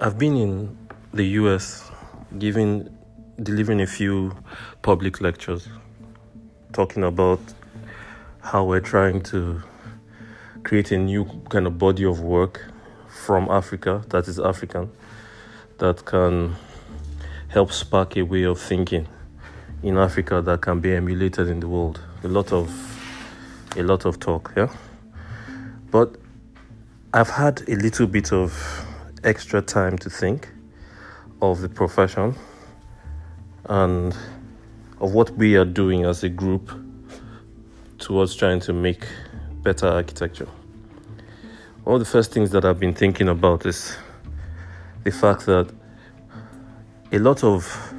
I've been in the US giving delivering a few public lectures talking about how we're trying to create a new kind of body of work from Africa that is African that can help spark a way of thinking in Africa that can be emulated in the world. A lot of a lot of talk, yeah. But I've had a little bit of extra time to think of the profession and of what we are doing as a group towards trying to make better architecture. One of the first things that I've been thinking about is the fact that a lot of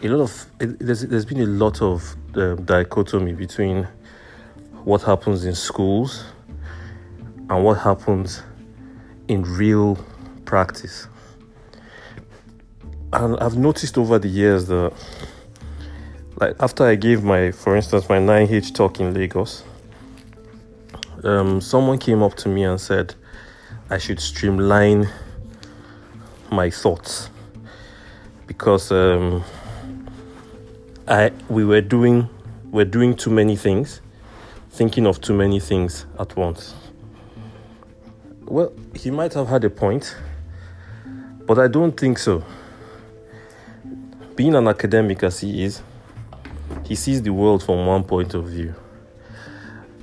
a lot of there's, there's been a lot of um, dichotomy between what happens in schools and what happens in real practice. And I've noticed over the years that, like, after I gave my, for instance, my 9H talk in Lagos, um, someone came up to me and said I should streamline my thoughts because um, I we were doing we're doing too many things, thinking of too many things at once. Well, he might have had a point, but I don't think so. Being an academic as he is, he sees the world from one point of view.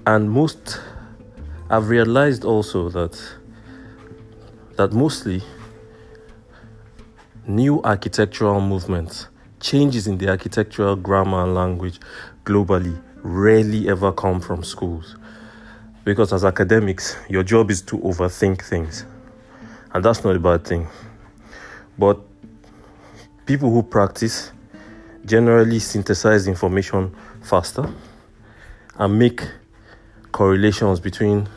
And most I've realized also that that mostly new architectural movements, changes in the architectural grammar and language globally rarely ever come from schools. Because as academics, your job is to overthink things. And that's not a bad thing. But people who practice generally synthesize information faster and make correlations between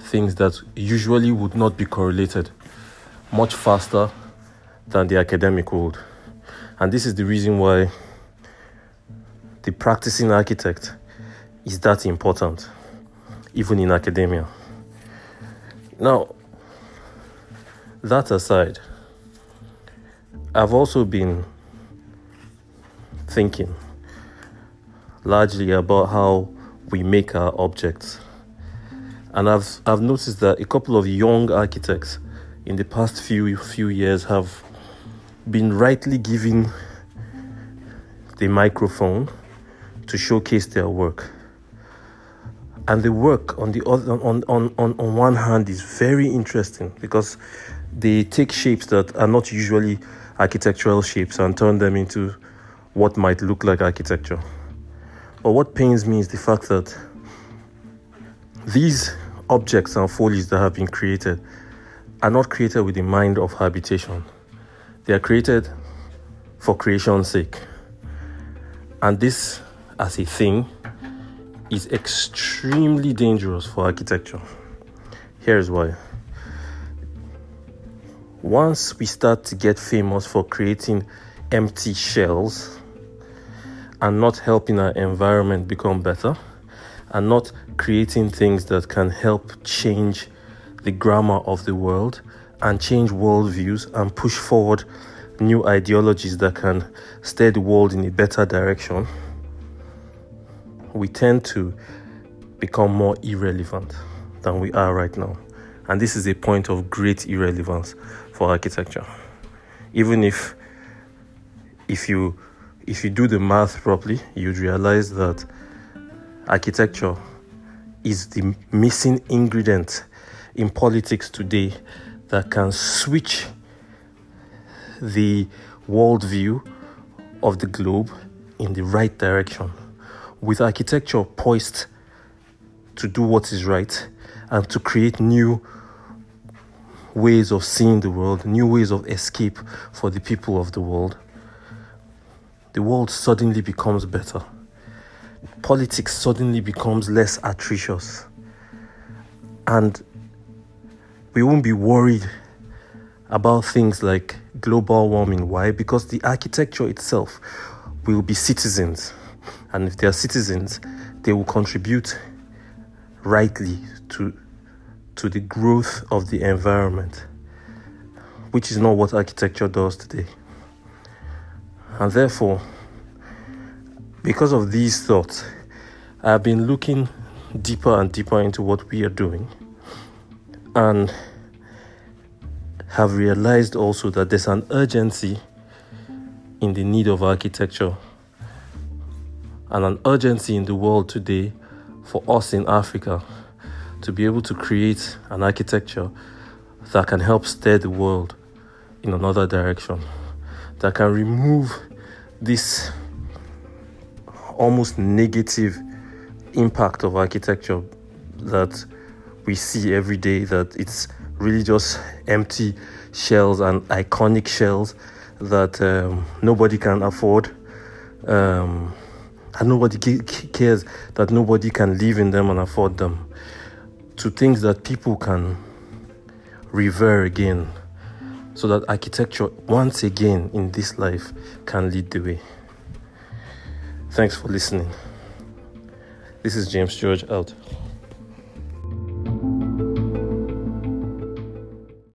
things that usually would not be correlated much faster than the academic world. And this is the reason why the practicing architect is that important, even in academia. Now, that aside, I've also been thinking largely about how we make our objects. And I've, I've noticed that a couple of young architects in the past few, few years have been rightly given the microphone to showcase their work. And the work on the other on, on, on, on one hand is very interesting because they take shapes that are not usually architectural shapes and turn them into what might look like architecture. But what pains me is the fact that these objects and folies that have been created are not created with the mind of habitation. They are created for creation's sake. And this, as a thing, is extremely dangerous for architecture. Here's why. Once we start to get famous for creating empty shells and not helping our environment become better, and not creating things that can help change the grammar of the world and change worldviews and push forward new ideologies that can steer the world in a better direction, we tend to become more irrelevant than we are right now. And this is a point of great irrelevance for architecture. Even if if you if you do the math properly, you'd realize that architecture is the missing ingredient in politics today that can switch the worldview of the globe in the right direction, with architecture poised to do what is right and to create new ways of seeing the world, new ways of escape for the people of the world, the world suddenly becomes better. Politics suddenly becomes less atrocious. And we won't be worried about things like global warming. Why? Because the architecture itself will be citizens. And if they are citizens, they will contribute rightly to, to the growth of the environment. which is not what architecture does today. And therefore, because of these thoughts, I've been looking deeper and deeper into what we are doing and have realized also that there's an urgency in the need of architecture and an urgency in the world today for us in Africa to be able to create an architecture that can help steer the world in another direction, that can remove this almost negative impact of architecture that we see every day, that it's really just empty shells and iconic shells that um, nobody can afford. Um, and nobody cares that nobody can live in them and afford them to things that people can revere again so that architecture once again in this life can lead the way. Thanks for listening. This is james george out